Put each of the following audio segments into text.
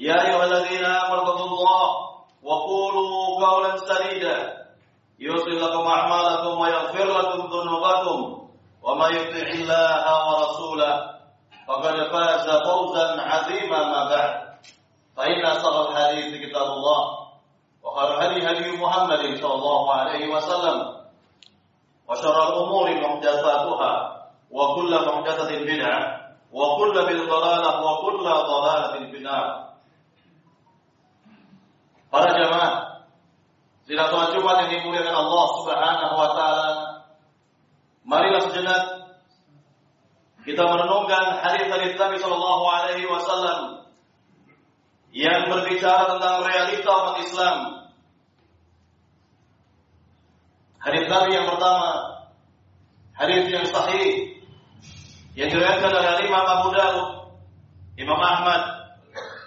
يا أيها الذين آمنوا اتقوا الله وقولوا قولا سديدا. يصل لكم أعمالكم ويغفر لكم ذنوبكم ومن يطع الله ورسوله فقد فاز فوزا عظيما ما بعد. فإن أصدق الحديث كتاب الله وخير الهدي هدي محمد صلى الله عليه وسلم وشر الأمور محدثاتها وكل محدثة بدعة وكل بالضلالة وكل ضلالة في النار. Para jamaah sholat Jumat yang dimuliakan Allah Subhanahu wa taala. Marilah sejenak kita merenungkan hadis-hadis Nabi sallallahu alaihi wasallam yang berbicara tentang realita umat Islam. Hadis Nabi yang pertama, hadis yang sahih yang diriwayatkan oleh Imam Abu Dawud, Imam Ahmad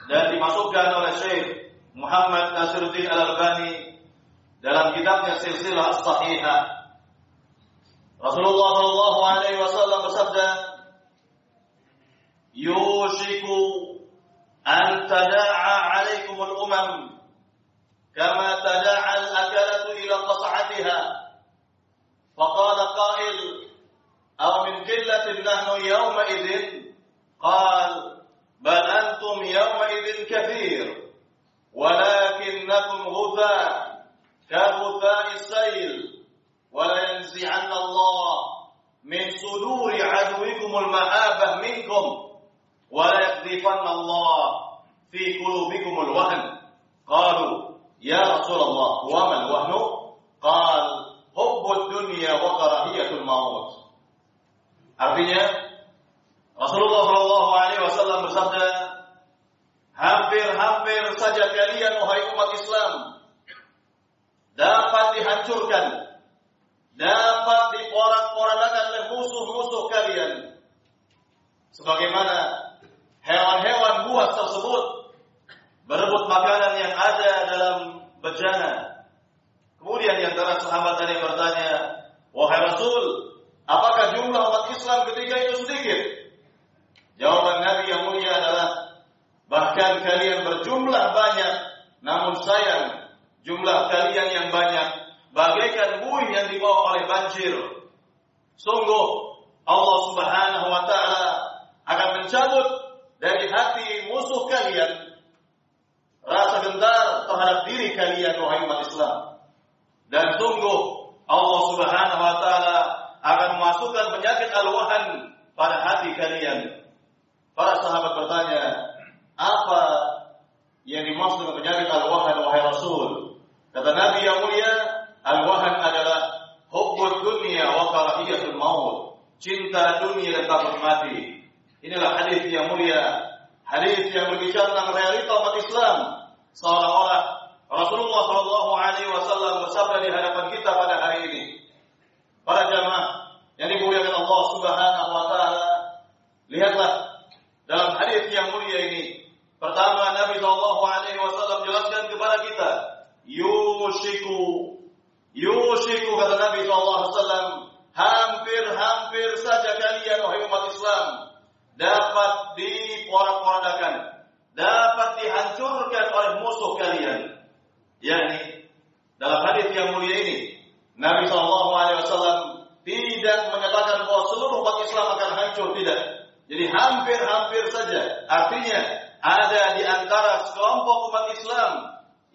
dan dimasukkan oleh Syekh Muhammad Nasiruddin Al-Albani dalam kitabnya Silsilah Sahihah. Rasulullah Shallallahu Alaihi Wasallam bersabda, "Yushiku an tada'a alaikum al-umam kama tada'a al-akalatu ila qas'atiha." فقال قائل أو من قلة نحن يومئذ قال بل أنتم يومئذ كثير ولكنكم غثاء كغثاء السيل. ولينزعن الله من صدور عدوكم المهابة منكم. وليقذفن الله في قلوبكم الوهن. قالوا يا رسول الله وما الوهن؟ قال حب الدنيا وكراهية الموت. Artinya Rasulullah Shallallahu Alaihi Wasallam bersabda hampir-hampir saja kalian wahai umat Islam dapat dihancurkan, dapat diporak-porandakan oleh musuh-musuh kalian. Sebagaimana hewan-hewan buas tersebut berebut makanan yang ada dalam bejana. Kemudian di antara sahabat tadi bertanya, "Wahai Rasul, apakah jumlah umat Islam ketika itu sedikit?" Jawaban Nabi yang mulia adalah Bahkan kalian berjumlah banyak, namun sayang jumlah kalian yang banyak bagaikan buih yang dibawa oleh banjir. Sungguh Allah Subhanahu wa taala akan mencabut dari hati musuh kalian rasa gentar terhadap diri kalian wahai umat Islam. Dan sungguh Allah Subhanahu wa taala akan memasukkan penyakit al-wahan pada hati kalian. Para sahabat bertanya, apa yang dimaksud penyakit al-wahan wahai Rasul? Kata Nabi yang mulia, al-wahan adalah hubbud dunia wa karahiyatul maut. Cinta dunia dan takut mati. Inilah hadis yang mulia, hadis yang berbicara tentang realita umat Islam. Seolah-olah Rasulullah Shallallahu Alaihi Wasallam bersabda di hadapan kita pada hari ini. Para jamaah yang dimuliakan Allah Subhanahu Wa Taala, lihatlah dalam hadis yang mulia ini Pertama Nabi Shallallahu Alaihi Wasallam jelaskan kepada kita, yushiku, yushiku kata Nabi Shallallahu Alaihi Wasallam, hampir-hampir saja kalian wahai umat Islam dapat diporak-porandakan, dapat dihancurkan oleh musuh kalian. yakni dalam hadis yang mulia ini, Nabi Shallallahu Alaihi Wasallam tidak menyatakan bahwa seluruh umat Islam akan hancur, tidak. Jadi hampir-hampir saja. Artinya ada di antara sekelompok umat Islam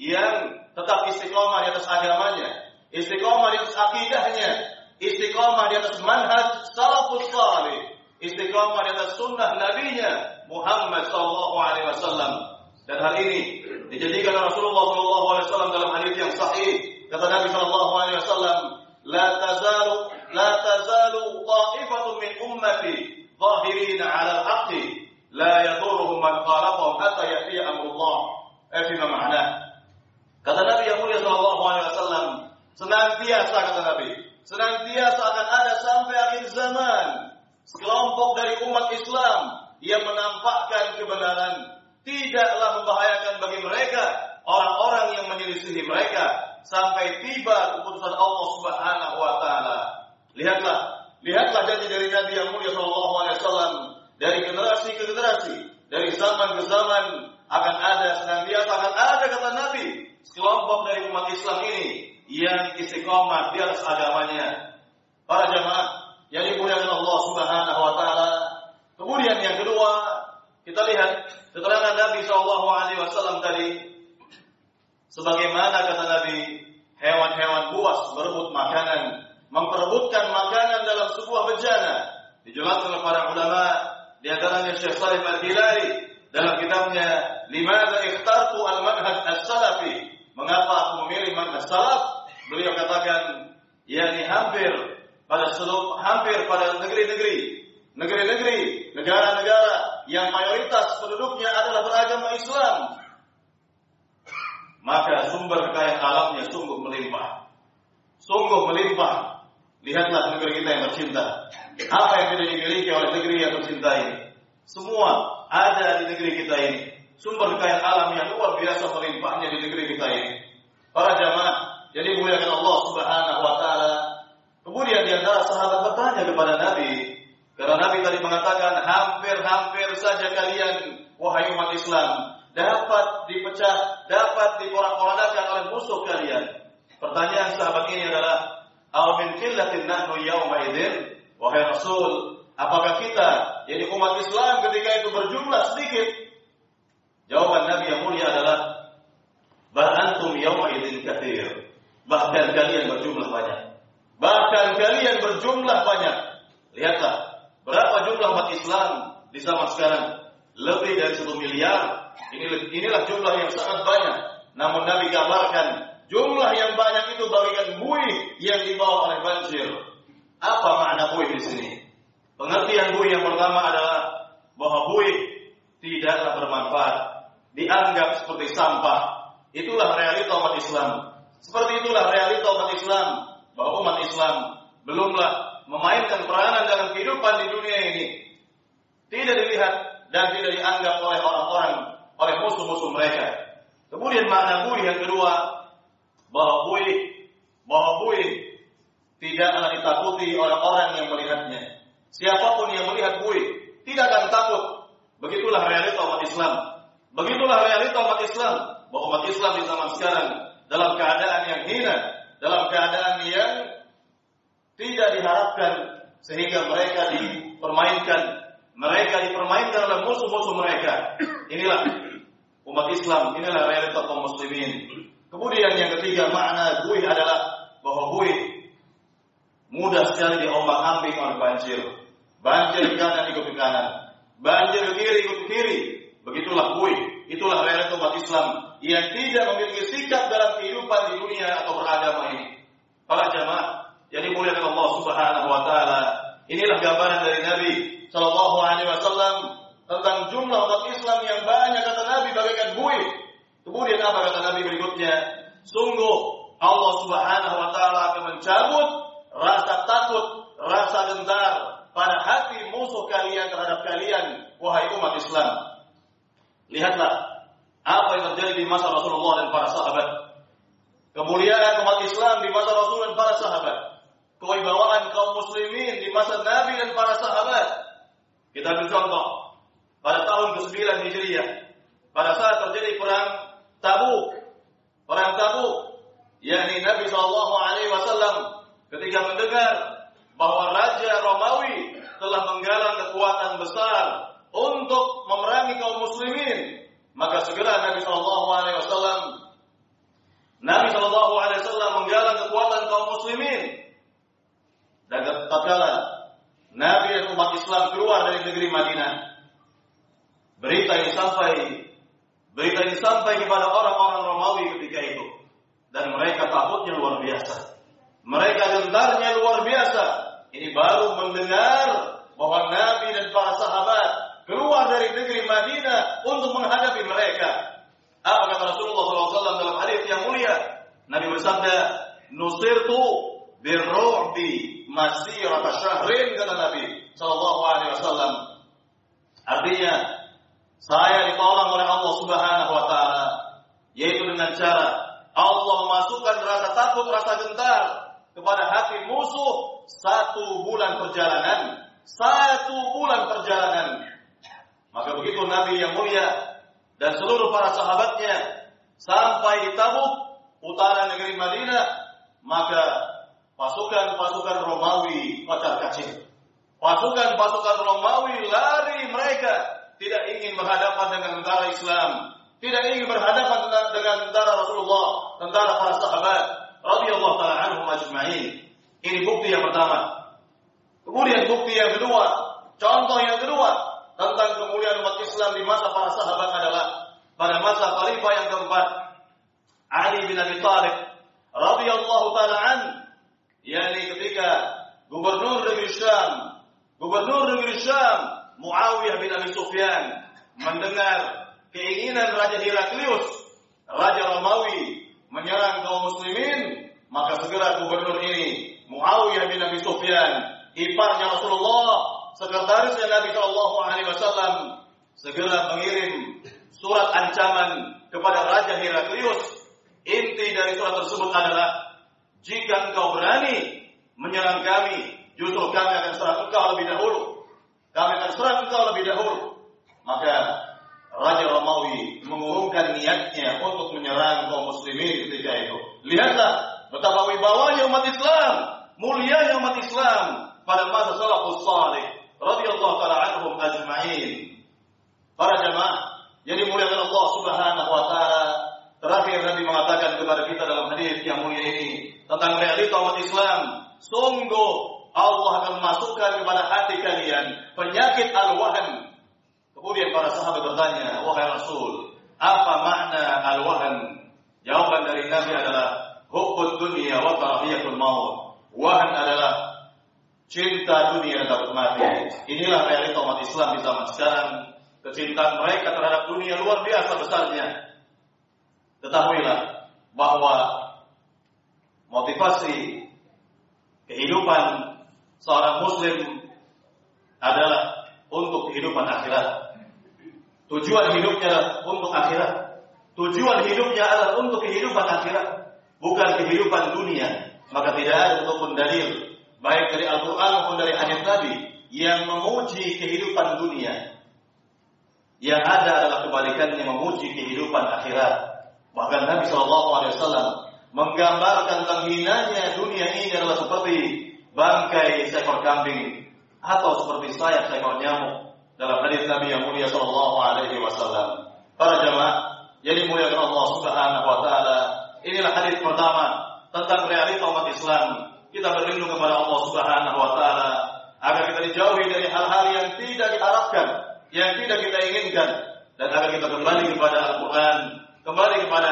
yang tetap istiqomah di atas agamanya, istiqomah di atas akidahnya, istiqomah di atas manhaj salafus salih, istiqomah di atas sunnah nabinya Muhammad sallallahu alaihi wasallam. Dan hal ini dijadikan Rasulullah sallallahu alaihi wasallam dalam hadis yang sahih kata Nabi sallallahu alaihi wasallam, "La tazalu la tazalu ta'ifatun min ummati zahirina 'ala al-haqqi la yadurruhum man khalaqahum hatta ya'ti amrullah. Eh fima ma'na. Kata Nabi yang mulia sallallahu alaihi wasallam, senantiasa kata Nabi, senantiasa akan ada sampai akhir zaman sekelompok dari umat Islam yang menampakkan kebenaran tidaklah membahayakan bagi mereka orang-orang yang menyelisihi mereka sampai tiba keputusan Allah Subhanahu wa taala. Lihatlah, lihatlah janji dari Nabi yang mulia sallallahu alaihi wasallam dari generasi ke generasi, dari zaman ke zaman akan ada senantiasa akan ada kata Nabi sekelompok dari umat Islam ini yang istiqomah di atas agamanya. Para jamaah yang dimuliakan Allah Subhanahu wa taala. Kemudian yang kedua, kita lihat keterangan Nabi Shallallahu alaihi wasallam tadi sebagaimana kata Nabi, hewan-hewan buas berebut makanan, memperebutkan makanan dalam sebuah bejana. Dijelaskan oleh para ulama di antaranya Syekh Salih Al-Hilali dalam kitabnya Limadza ikhtartu al-manhaj as-salafi? Mengapa aku memilih manhaj salaf? Beliau katakan, yakni hampir pada seluruh hampir pada negeri-negeri negeri-negeri negara-negara yang mayoritas penduduknya adalah beragama Islam maka sumber kekayaan alamnya sungguh melimpah sungguh melimpah lihatlah negeri kita yang tercinta. Apa yang tidak dimiliki oleh negeri yang tercinta ini semua ada di negeri kita ini. Sumber kekayaan alam yang luar biasa melimpahnya di negeri kita ini. Para jamaah jadi muliakan Allah Subhanahu wa taala Kemudian di antara sahabat bertanya kepada Nabi, karena Nabi tadi mengatakan hampir-hampir saja kalian wahai umat Islam dapat dipecah, dapat diporak-porandakan oleh musuh kalian. Pertanyaan sahabat ini adalah, "Aw min qillatin nahnu yawma idzin?" Wahai Rasul, apakah kita jadi umat Islam ketika itu berjumlah sedikit? Jawaban Nabi yang mulia adalah, "Bal antum yawma idzin katsir." Bahkan kalian berjumlah banyak. Bahkan kalian berjumlah banyak. Lihatlah, berapa jumlah umat Islam di zaman sekarang? Lebih dari satu miliar. Inilah, inilah jumlah yang sangat banyak. Namun Nabi gambarkan jumlah yang banyak itu bagikan buih yang dibawa oleh banjir. Apa makna buih di sini? Pengertian buih yang pertama adalah bahwa buih tidaklah bermanfaat, dianggap seperti sampah. Itulah realita umat Islam. Seperti itulah realita umat Islam bahwa umat Islam belumlah memainkan peranan dalam kehidupan di dunia ini. Tidak dilihat dan tidak dianggap oleh orang-orang, oleh musuh-musuh mereka. Kemudian makna buih yang kedua, bahwa buih, bahwa buih tidaklah ditakuti oleh orang yang melihatnya. Siapa pun yang melihat buih tidak akan takut. Begitulah realita umat Islam. Begitulah realita umat Islam. Bahwa umat Islam di zaman sekarang dalam keadaan yang hina, dalam keadaan yang tidak diharapkan sehingga mereka dipermainkan mereka dipermainkan oleh musuh-musuh mereka inilah umat Islam inilah realita kaum muslimin kemudian yang ketiga makna buih adalah bahwa buih mudah sekali diombak ambing oleh banjir. Banjir ke kanan ikut ke kanan. Banjir ke kiri ikut ke kiri. Begitulah buih. Itulah realita umat Islam yang tidak memiliki sikap dalam kehidupan di dunia atau beragama ini. Para jamaah yang dimuliakan Allah Subhanahu wa taala, inilah gambaran dari Nabi Shallallahu alaihi wasallam tentang jumlah umat Islam yang banyak. Kata Nabi bagaikan buih. Kemudian apa kata Nabi berikutnya? Sungguh Allah Subhanahu wa taala akan mencabut rasa takut, rasa gentar pada hati musuh kalian terhadap kalian wahai umat Islam. Lihatlah apa yang terjadi di masa Rasulullah dan para sahabat. Kemuliaan umat Islam di masa Rasul dan para sahabat. Kewibawaan kaum muslimin di masa Nabi dan para sahabat. Kita ambil contoh. Pada tahun ke-9 Hijriah. Pada saat terjadi perang Tabuk, perang Tabuk, yakni Nabi Shallallahu Alaihi Wasallam ketika mendengar bahwa Raja Romawi telah menggalang kekuatan besar untuk memerangi kaum Muslimin, maka segera Nabi Shallallahu Alaihi Wasallam Nabi Shallallahu Alaihi Wasallam menggalang kekuatan kaum Muslimin. Dan tatkala Nabi dan umat Islam keluar dari negeri Madinah, berita yang sampai kepada orang-orang Romawi ketika itu. Dan mereka takutnya luar biasa. Mereka gentarnya luar biasa. Ini baru mendengar bahwa Nabi dan para sahabat keluar dari negeri Madinah untuk menghadapi mereka. Apa kata Rasulullah SAW dalam hadis yang mulia? Nabi bersabda, "Nusirtu birru'bi masirat syahrin," kata Nabi sallallahu alaihi wasallam. Artinya, saya ditolong oleh Allah Subhanahu wa taala yaitu dengan cara Allah memasukkan rasa takut, rasa gentar kepada hati musuh satu bulan perjalanan, satu bulan perjalanan. Maka begitu Nabi yang mulia dan seluruh para sahabatnya sampai di Tabuk, utara negeri Madinah, maka pasukan-pasukan Romawi pacar kacir. Pasukan-pasukan Romawi lari mereka tidak ingin berhadapan dengan tentara Islam, tidak ingin berhadapan dengan tentara Rasulullah, tentara para sahabat radhiyallahu taala anhum ajma'in. Ini bukti yang pertama. Kemudian bukti yang kedua, contoh yang kedua tentang kemuliaan umat Islam di masa para sahabat adalah pada masa khalifah yang keempat Ali bin Abi Thalib radhiyallahu taala an yakni ketika gubernur negeri Syam gubernur negeri Syam Muawiyah bin Abi Sufyan mendengar keinginan Raja Heraklius Raja Romawi menyerang kaum muslimin maka segera gubernur ini Muawiyah bin Abi Sufyan, iparnya Rasulullah, sekretarisnya Nabi Shallallahu Alaihi Wasallam, segera mengirim surat ancaman kepada Raja Heraklius. Inti dari surat tersebut adalah, jika engkau berani menyerang kami, justru kami akan serang engkau lebih dahulu. Kami akan serang engkau lebih dahulu. Maka Raja Romawi mengurungkan niatnya untuk menyerang kaum muslimin ketika itu. Lihatlah betapa wibawanya umat Islam mulianya umat Islam pada masa salafus salih radhiyallahu taala anhum ajma'in. Para jemaah yang dimuliakan Allah Subhanahu wa taala, terakhir Nabi mengatakan kepada kita dalam hadis yang mulia ini tentang realita umat Islam, sungguh Allah akan masukkan kepada hati kalian penyakit al-wahan. Kemudian para sahabat bertanya, "Wahai Rasul, apa makna al-wahan?" Jawaban dari Nabi adalah hubbud dunia wa karahiyatul maut Wahan adalah cinta dunia takut mati. Inilah realita umat Islam di zaman sekarang. Kecintaan mereka terhadap dunia luar biasa besarnya. Ketahuilah bahwa motivasi kehidupan seorang muslim adalah untuk kehidupan akhirat. Tujuan hidupnya adalah untuk akhirat. Tujuan hidupnya adalah untuk kehidupan akhirat, bukan kehidupan dunia maka tidak ada ataupun dalil baik dari Al-Quran maupun dari hadis Nabi yang memuji kehidupan dunia. Yang ada adalah kebalikannya memuji kehidupan akhirat. Bahkan Nabi Shallallahu Alaihi Wasallam menggambarkan tentang dunia ini adalah seperti bangkai seekor kambing atau seperti sayap seekor nyamuk dalam hadis Nabi yang mulia Shallallahu Alaihi Wasallam. Para jemaah, jadi mulia Allah Subhanahu Wa Taala. Inilah hadis pertama tentang realita umat Islam. Kita berlindung kepada Allah Subhanahu wa taala agar kita dijauhi dari hal-hal yang tidak diharapkan, yang tidak kita inginkan dan agar kita kembali kepada Al-Qur'an, kembali kepada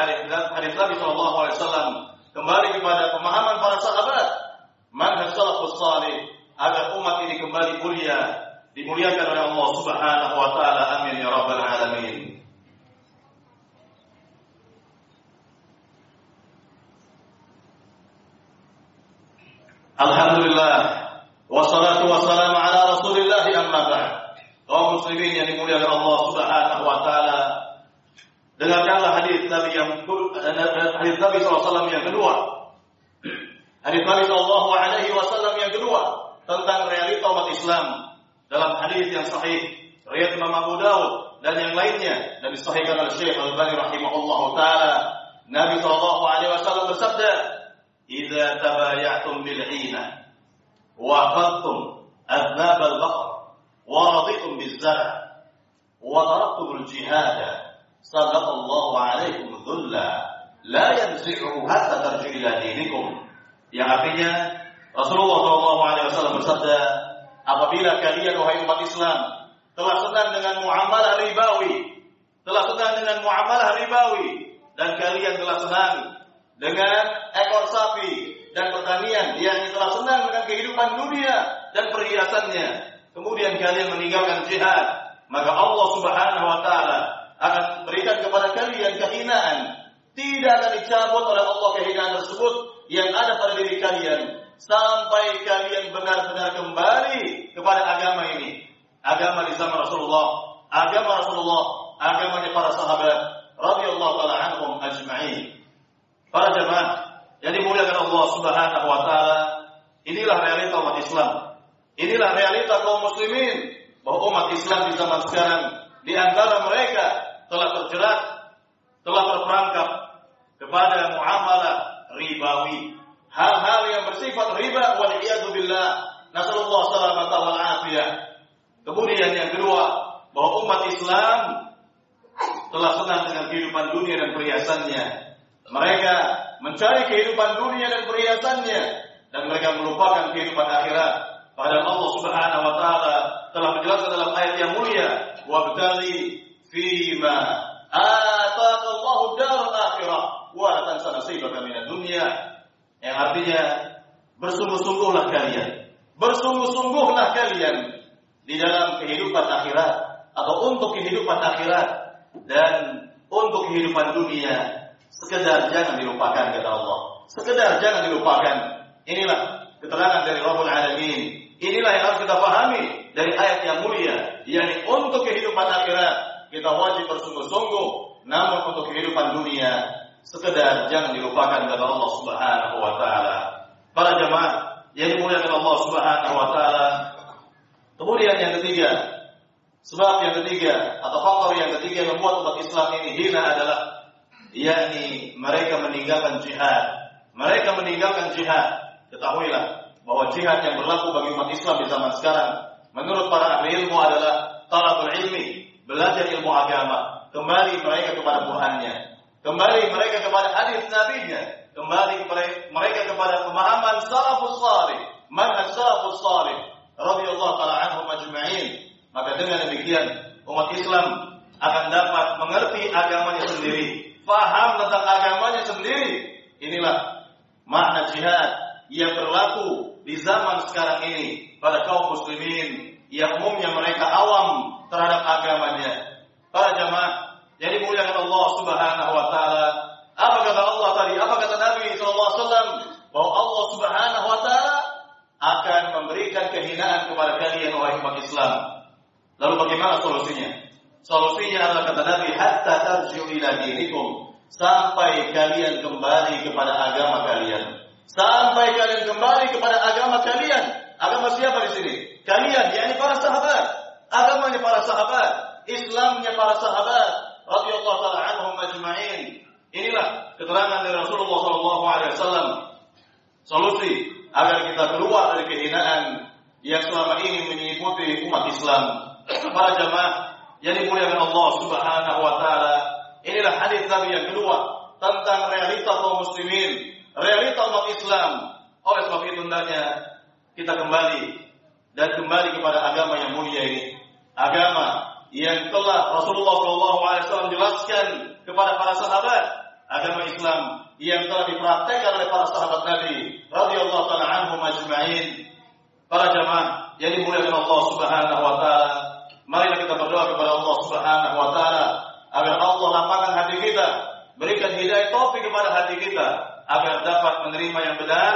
hadis Nabi sallallahu alaihi wasallam, kembali kepada pemahaman para sahabat, manhaj salafus salih agar umat ini kembali mulia, dimuliakan oleh Allah Subhanahu wa taala. Amin ya rabbal alamin. Alhamdulillah wassalatu wassalamu ala Rasulillah amma ba'd. Kaum muslimin yang dimuliakan Allah Subhanahu wa taala. Dengarkanlah hadis Nabi yang hadis Nabi SAW yang kedua. Hadis Nabi sallallahu alaihi wasallam yang kedua tentang realita umat Islam dalam hadis yang sahih riwayat Imam Abu Dawud dan yang lainnya dan disahihkan oleh Syekh Al-Albani rahimahullah taala. Nabi sallallahu alaihi wasallam bersabda, إذا تبايعتم بالعينة وأخذتم أذناب البقر ورضيتم بالزرع وتركتم الجهاد سلط الله عليكم ذلا لا ينزعه حتى ترجع إلى دينكم yang artinya Rasulullah SAW bersabda apabila kalian wahai umat Islam telah senang dengan muamalah ribawi telah senang dengan muamalah ribawi dan kalian telah senang dengan ekor sapi dan pertanian yang telah senang dengan kehidupan dunia dan perhiasannya kemudian kalian meninggalkan jihad maka Allah Subhanahu wa taala akan berikan kepada kalian kehinaan. Tidak akan dicabut oleh Allah kehinaan tersebut yang ada pada diri kalian sampai kalian benar-benar kembali kepada agama ini agama di zaman Rasulullah agama Rasulullah agamanya para sahabat radhiyallahu taala anhum ajma'in. Para jemaah yang dimuliakan Allah Subhanahu wa taala, inilah realita umat Islam. Inilah realita kaum muslimin bahwa umat Islam di zaman sekarang di antara mereka telah terjerat, telah terperangkap kepada muamalah ribawi. Hal-hal yang bersifat riba wal billah. Nasallallahu salamata wal afiyah. Kemudian yang kedua, bahwa umat Islam telah senang dengan kehidupan dunia dan perhiasannya. Mereka mencari kehidupan dunia dan perhiasannya dan mereka melupakan kehidupan akhirat. Padahal Allah Subhanahu wa taala telah menjelaskan dalam ayat yang mulia, "Wabtali fima artinya bersungguh-sungguhlah kalian. Bersungguh-sungguhlah kalian di dalam kehidupan akhirat atau untuk kehidupan akhirat dan untuk kehidupan dunia sekedar jangan dilupakan kata Allah. Sekedar jangan dilupakan. Inilah keterangan dari Rabbul Alamin. Inilah yang harus kita pahami dari ayat yang mulia, yakni untuk kehidupan akhirat kita wajib bersungguh-sungguh, namun untuk kehidupan dunia sekedar jangan dilupakan kata Allah Subhanahu wa taala. Para jemaah yang dimuliakan Allah Subhanahu wa taala. Kemudian yang ketiga, Sebab yang ketiga atau faktor yang ketiga yang membuat umat Islam ini hina adalah yakni mereka meninggalkan jihad. Mereka meninggalkan jihad. Ketahuilah bahwa jihad yang berlaku bagi umat Islam di zaman sekarang menurut para ahli ilmu adalah talabul ilmi, belajar ilmu agama, kembali mereka kepada Qur'annya, kembali mereka kepada hadis nabinya, kembali mereka kepada pemahaman salafus salih, manhaj salafus salih radhiyallahu taala anhum ajma'in maka dengan demikian umat Islam akan dapat mengerti agamanya sendiri, faham tentang agamanya sendiri. Inilah makna jihad yang berlaku di zaman sekarang ini pada kaum muslimin yang umumnya mereka awam terhadap agamanya. Para jamaah yang dimuliakan Allah Subhanahu wa taala, apa kata Allah tadi? Apa kata Nabi SAW? Bahwa Allah Subhanahu wa taala akan memberikan kehinaan kepada kalian wahai umat Islam Lalu bagaimana solusinya? Solusinya adalah kata Nabi hatta tarji'u ila dinikum sampai kalian kembali kepada agama kalian. Sampai kalian kembali kepada agama kalian. Agama siapa di sini? Kalian, yakni para sahabat. Agamanya para sahabat, Islamnya para sahabat radhiyallahu taala anhum majma'in. Inilah keterangan dari Rasulullah wasallam. Solusi agar kita keluar dari kehinaan yang selama ini mengikuti umat Islam para jamaah yang dimuliakan Allah Subhanahu wa taala. Inilah hadis Nabi yang kedua tentang realita kaum muslimin, realita umat Islam. Oleh sebab itu hendaknya kita kembali dan kembali kepada agama yang mulia ini. Agama yang telah Rasulullah SAW jelaskan kepada para sahabat. Agama Islam yang telah dipraktekkan oleh para sahabat Nabi radhiyallahu taala anhum ajma'in. Para jamaah yang dimuliakan Allah Subhanahu wa taala, Marilah kita berdoa kepada Allah Subhanahu wa taala agar Allah lapangkan hati kita, berikan hidayah taufik kepada hati kita agar dapat menerima yang benar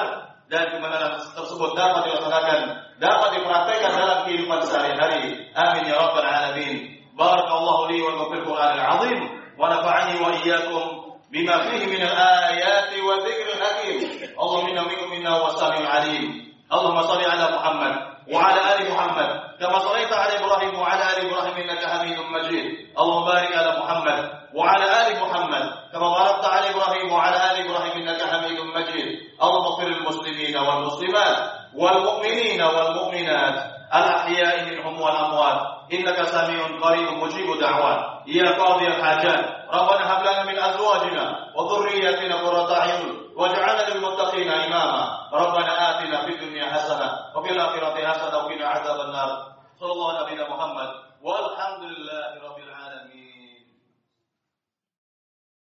dan kebenaran tersebut dapat dilaksanakan, dapat dipraktekkan dalam kehidupan sehari-hari. Amin ya rabbal alamin. Barakallahu li wa lakum fil Qur'anil azim wa nafa'ani بما فيه من الآيات وذكر الحكيم. اللهم إنا منكم منا والسميع العليم اللهم صل على محمد وعلى